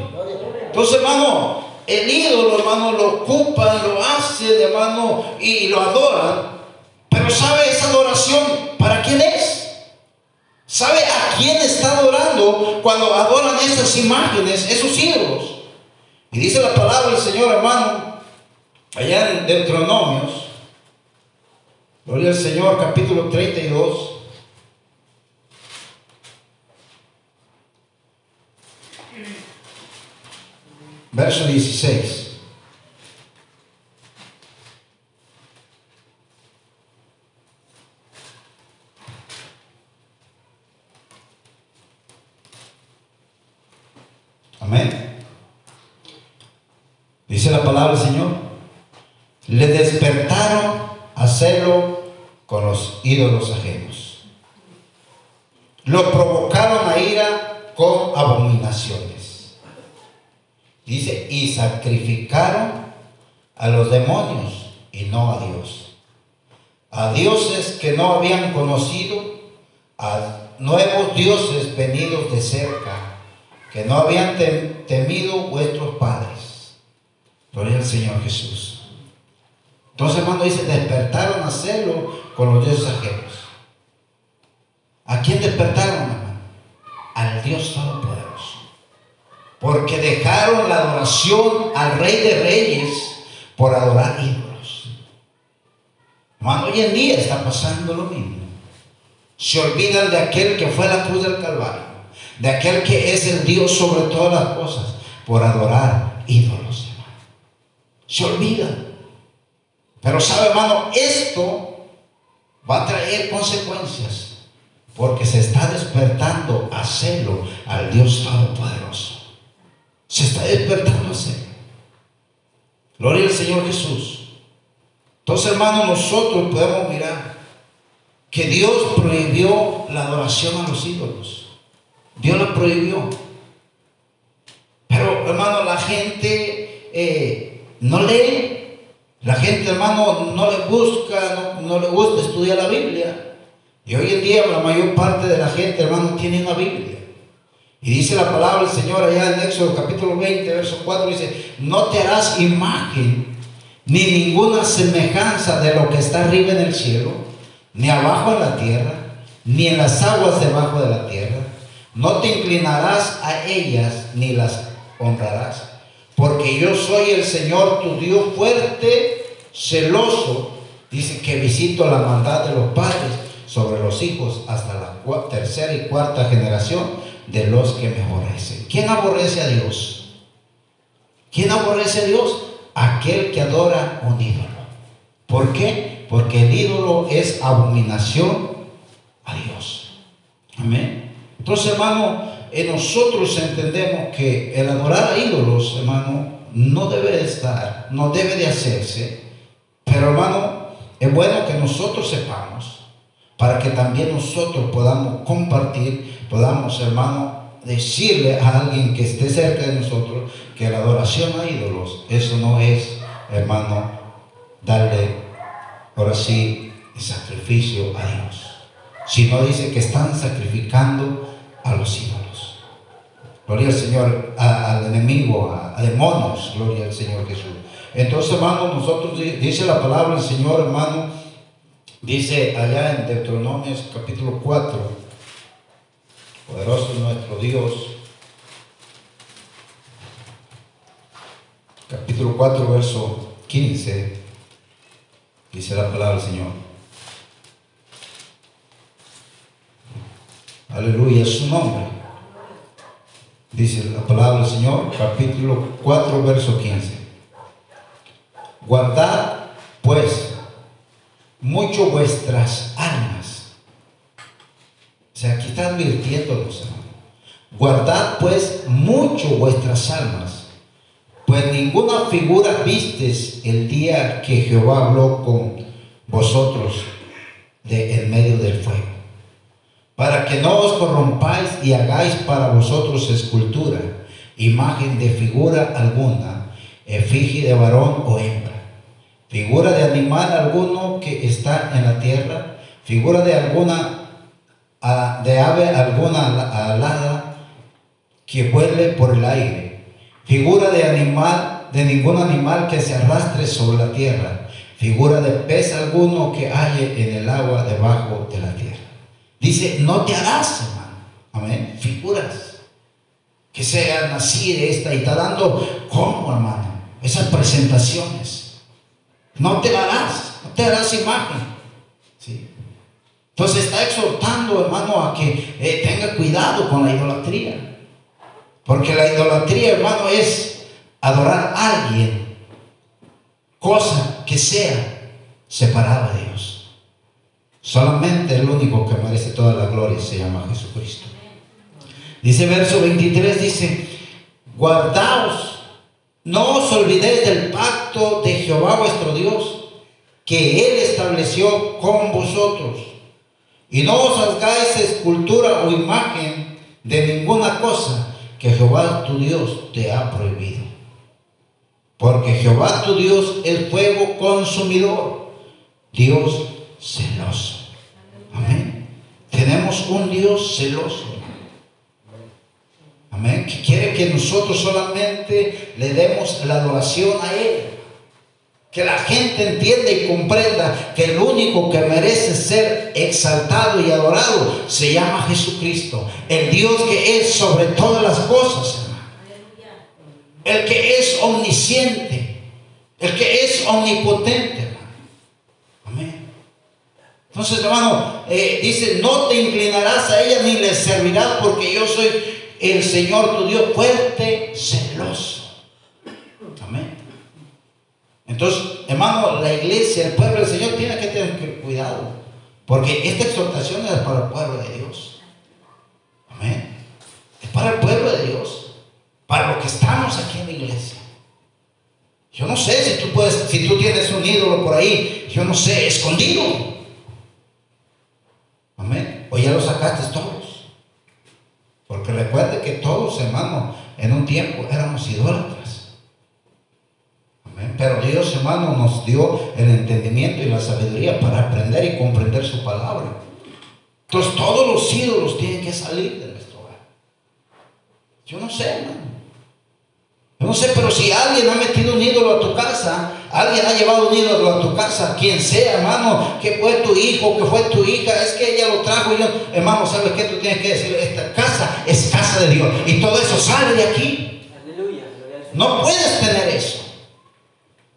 Entonces, hermano, el ídolo, hermano, lo ocupan, lo hacen, hermano, y lo adoran. Pero ¿sabe esa adoración para quién es? ¿Sabe a quién está adorando cuando adoran esas imágenes, esos ídolos? Y dice la palabra del Señor, hermano, allá en Deuteronomios, Gloria al Señor, capítulo 32. Verso 16. Dice la palabra del Señor. Le despertaron a hacerlo con los ídolos ajenos. Lo provocaron a ira con abominaciones. Dice, y sacrificaron a los demonios y no a Dios. A dioses que no habían conocido, a nuevos dioses venidos de cerca, que no habían temido vuestros padres Gloria al Señor Jesús. Entonces, hermano, dice, despertaron a hacerlo con los dioses ajenos. ¿A quién despertaron, hermano? Al Dios Todopoderoso. Porque dejaron la adoración al Rey de Reyes por adorar ídolos. Hermano, hoy en día está pasando lo mismo. Se olvidan de aquel que fue la cruz del Calvario, de aquel que es el Dios sobre todas las cosas, por adorar ídolos se olvidan. Pero sabe, hermano, esto va a traer consecuencias porque se está despertando a celo al Dios Todopoderoso. Se está despertando a celo. Gloria al Señor Jesús. Entonces, hermano, nosotros podemos mirar que Dios prohibió la adoración a los ídolos. Dios la prohibió. Pero, hermano, la gente eh, no lee. La gente, hermano, no le busca, no, le gusta estudiar la Biblia. Y hoy en día la mayor parte de la gente, hermano, tiene una Biblia. Y dice la palabra del Señor allá en Éxodo capítulo 20, verso 4, dice, no te harás imagen ni ninguna semejanza de lo que está arriba en el cielo, ni abajo en la tierra, ni en las aguas debajo de la tierra. No te inclinarás a ellas ni las honrarás porque yo soy el Señor tu Dios fuerte, celoso, dice que visito la maldad de los padres sobre los hijos hasta la tercera y cuarta generación de los que me aborrecen. ¿Quién aborrece a Dios? ¿Quién aborrece a Dios? Aquel que adora un ídolo. ¿Por qué? Porque el ídolo es abominación a Dios. Amén. Entonces, hermano, nosotros entendemos que el adorar a ídolos, hermano, no debe de estar, no debe de hacerse, pero hermano, es bueno que nosotros sepamos para que también nosotros podamos compartir, podamos, hermano, decirle a alguien que esté cerca de nosotros que la adoración a ídolos, eso no es, hermano, darle, ahora sí, el sacrificio a Dios. Sino dice que están sacrificando a los ídolos. Gloria al Señor, al enemigo, a, a demonios, gloria al Señor Jesús. Entonces, hermano, nosotros, dice la palabra del Señor, hermano, dice allá en Deuteronomios capítulo 4, poderoso nuestro Dios, capítulo 4, verso 15, dice la palabra del Señor. Aleluya, su nombre. Dice la palabra del Señor, capítulo 4, verso 15. Guardad, pues, mucho vuestras almas. O sea, aquí está advirtiéndonos, Guardad, pues, mucho vuestras almas, pues ninguna figura vistes el día que Jehová habló con vosotros de en medio del fuego, para que no os corrompáis y hagáis para vosotros escultura, imagen de figura alguna, efigie de varón o hembra figura de animal alguno que está en la tierra, figura de alguna, de ave alguna alada que vuele por el aire, figura de animal, de ningún animal que se arrastre sobre la tierra, figura de pez alguno que halle en el agua debajo de la tierra. Dice, no te harás, hermano. Amén. Figuras. Que sean así de esta. Y está dando, ¿cómo, hermano? Esas presentaciones. No te harás, no te harás imagen. ¿sí? Entonces está exhortando, hermano, a que eh, tenga cuidado con la idolatría. Porque la idolatría, hermano, es adorar a alguien, cosa que sea separada de Dios. Solamente el único que merece toda la gloria se llama Jesucristo. Dice verso 23, dice, guardaos no os olvidéis del pacto de Jehová vuestro Dios, que Él estableció con vosotros. Y no os hagáis escultura o imagen de ninguna cosa que Jehová tu Dios te ha prohibido. Porque Jehová tu Dios es fuego consumidor, Dios celoso. Amén. Tenemos un Dios celoso. Amén. Que quiere que nosotros solamente le demos la adoración a Él. Que la gente entienda y comprenda que el único que merece ser exaltado y adorado se llama Jesucristo. El Dios que es sobre todas las cosas, El que es omnisciente. El que es omnipotente. Entonces, hermano, eh, dice, no te inclinarás a ella ni le servirás porque yo soy el Señor tu Dios fuerte, celoso. Amén. Entonces, hermano, la iglesia, el pueblo del Señor tiene que tener cuidado. Porque esta exhortación es para el pueblo de Dios. Amén. Es para el pueblo de Dios. Para los que estamos aquí en la iglesia. Yo no sé si tú puedes, si tú tienes un ídolo por ahí, yo no sé, escondido. Amén. O ya lo sacaste todo. Porque recuerde que todos, hermano, en un tiempo éramos idólatras. Pero Dios, hermano, nos dio el entendimiento y la sabiduría para aprender y comprender su palabra. Entonces todos los ídolos tienen que salir de nuestro hogar. Yo no sé, hermano. Yo no sé, pero si alguien ha metido un ídolo a tu casa, alguien ha llevado un ídolo a tu casa, quien sea, hermano, que fue tu hijo, que fue tu hija, es que ella lo trajo y yo, hermano, ¿sabes qué? Tú tienes que decir, esta casa es casa de Dios y todo eso sale de aquí. No puedes tener eso.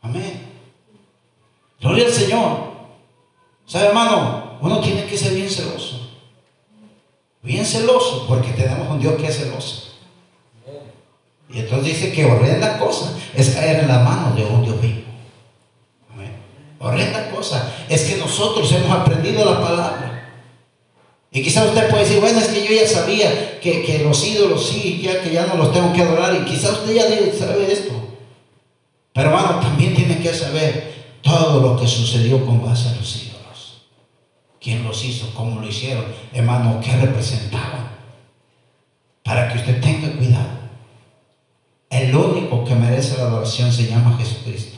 Amén. Gloria al Señor. ¿Sabe, hermano? Uno tiene que ser bien celoso. Bien celoso, porque tenemos un Dios que es celoso. Y entonces dice que horrenda cosa es caer en la mano de un Dios vivo. Horrenda cosa es que nosotros hemos aprendido la palabra. Y quizás usted puede decir, bueno, es que yo ya sabía que, los ídolos sí, ya que ya no los tengo que adorar. Y quizás usted ya sabe esto. Pero hermano, también tiene que saber todo lo que sucedió con base a los ídolos. quién los hizo, cómo lo hicieron, hermano, qué representaban. Para que usted tenga cuidado. El único que merece la adoración se llama Jesucristo.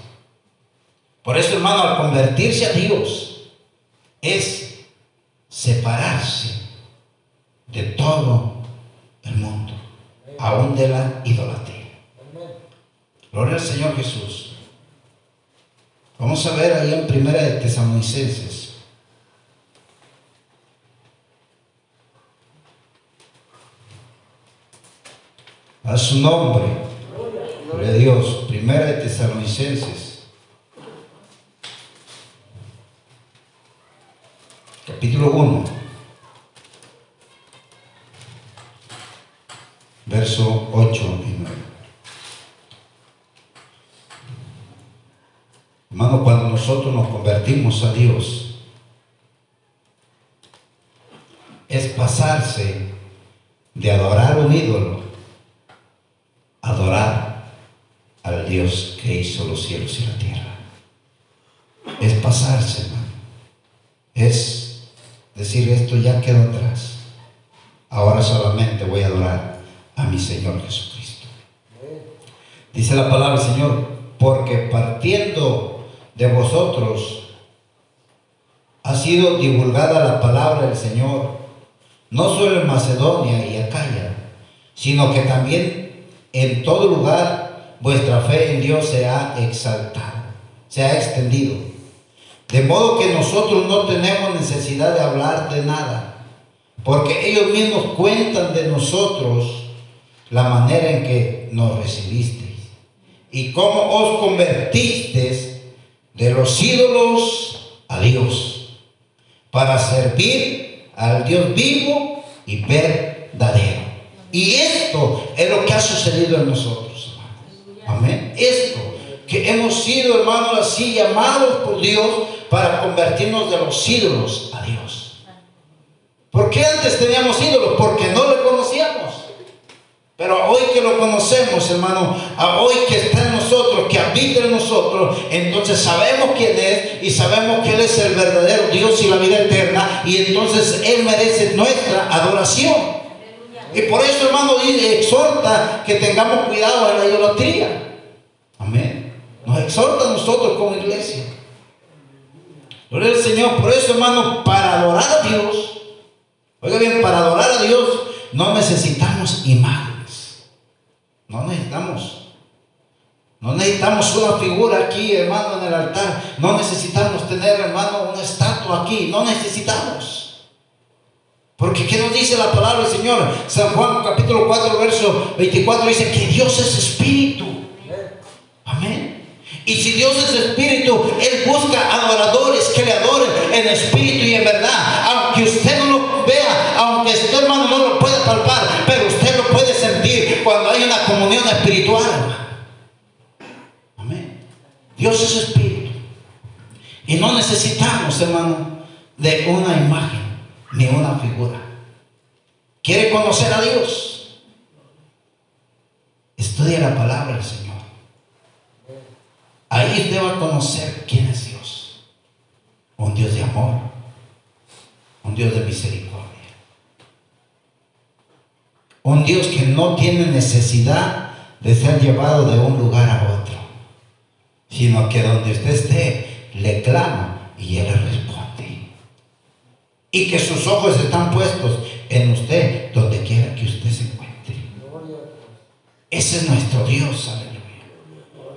Por eso, hermano, al convertirse a Dios es separarse de todo el mundo, aún de la idolatría. Gloria al Señor Jesús. Vamos a ver ahí en Primera de Tesalonicenses. A su nombre. Gloria a Dios. Primera de Tesalonicenses. Capítulo 1. Verso 8 y 9. Hermano, cuando nosotros nos convertimos a Dios, es pasarse de adorar un ídolo a adorar al Dios que hizo los cielos y la tierra. Es pasarse, hermano. Es decir, esto ya quedó atrás. Ahora solamente voy a adorar a mi Señor Jesucristo. Dice la palabra Señor, porque partiendo de vosotros ha sido divulgada la palabra del Señor, no solo en Macedonia y Acaya, sino que también en todo lugar vuestra fe en Dios se ha exaltado, se ha extendido. De modo que nosotros no tenemos necesidad de hablar de nada, porque ellos mismos cuentan de nosotros la manera en que nos recibisteis y cómo os convertisteis de los ídolos a Dios, para servir al Dios vivo y verdadero. Y esto es lo que ha sucedido en nosotros. Amén. Esto, que hemos sido, hermanos, así llamados por Dios para convertirnos de los ídolos a Dios. ¿Por qué antes teníamos ídolos? Porque no le conocíamos. Pero hoy que lo conocemos, hermano, hoy que está en nosotros, que habita en nosotros, entonces sabemos quién es y sabemos que Él es el verdadero Dios y la vida eterna y entonces Él merece nuestra adoración. Y por eso, hermano, exhorta que tengamos cuidado de la idolatría. Nos exhorta a nosotros como iglesia. Gloria al Señor. Por eso, hermano, para adorar a Dios, oiga bien, para adorar a Dios no necesitamos imagen. No necesitamos. No necesitamos una figura aquí, hermano, en el altar. No necesitamos tener, hermano, una estatua aquí. No necesitamos. Porque ¿qué nos dice la palabra del Señor? San Juan capítulo 4, verso 24 dice que Dios es espíritu. Amén. Y si Dios es espíritu, Él busca adoradores que le adoren en espíritu y en verdad. Aunque usted no lo vea, aunque este hermano no lo pueda palpar, pero usted lo puede sentir cuando hay una comunión espiritual. Amén. Dios es espíritu. Y no necesitamos, hermano, de una imagen ni una figura. ¿Quiere conocer a Dios? Estudia la palabra del Señor. Ahí usted va a conocer quién es Dios. Un Dios de amor. Un Dios de misericordia. Un Dios que no tiene necesidad de ser llevado de un lugar a otro, sino que donde usted esté, le clama y Él le responde. Y que sus ojos están puestos en usted, donde quiera que usted se encuentre. Ese es nuestro Dios.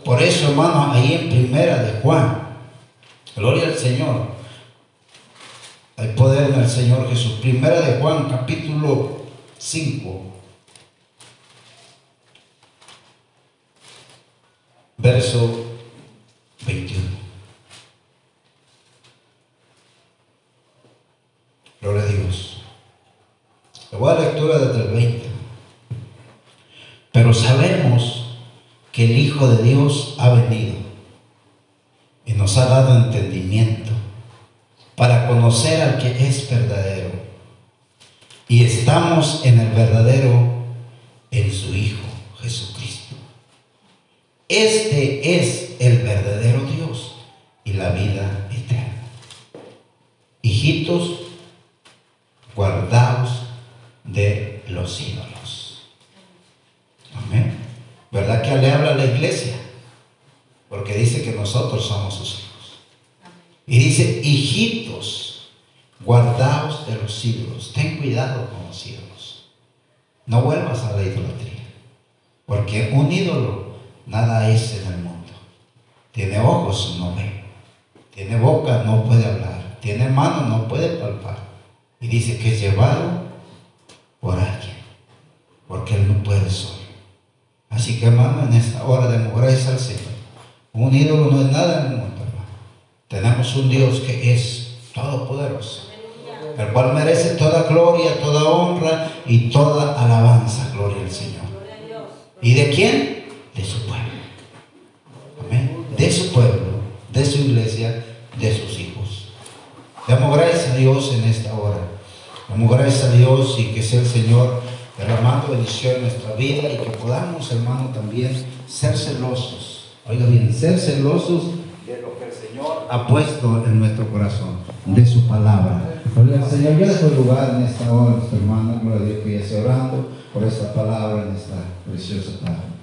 Por eso, hermano, ahí en primera de Juan, gloria al Señor, hay poder en el Señor Jesús. Primera de Juan, capítulo 5. verso 21. Gloria a Dios. Le voy a lectura desde el 20. Pero sabemos que el Hijo de Dios ha venido y nos ha dado entendimiento para conocer al que es verdadero. Y estamos en el verdadero, en su Hijo Jesucristo. Este es el verdadero Dios y la vida eterna. Hijitos, guardaos de los ídolos. Amén iglesia, porque dice que nosotros somos sus hijos. Y dice, hijitos, guardaos de los ídolos, ten cuidado con los ídolos. No vuelvas a la idolatría, porque un ídolo nada es en el mundo. Tiene ojos, no ve. Tiene boca, no puede hablar. Tiene mano, no puede palpar. Y dice que es llevado por alguien, porque él no puede solo. Así que hermano, en esta hora demos gracias al Señor. Un ídolo no es nada en el mundo, hermano. Tenemos un Dios que es todopoderoso, el cual merece toda gloria, toda honra y toda alabanza, gloria al Señor. ¿Y de quién? De su pueblo. Amén. De su pueblo, de su iglesia, de sus hijos. Damos gracias a Dios en esta hora. Damos gracias a Dios y que sea el Señor derramando bendición en nuestra vida y que podamos, hermano, también ser celosos. Oiga bien, ser celosos de lo que el Señor ha puesto en nuestro corazón, de su palabra. Gloria al Señor, yo dejo lugar en esta hora, nuestro hermano, gloria a Dios que ya esté orando por esta palabra en esta preciosa tarde.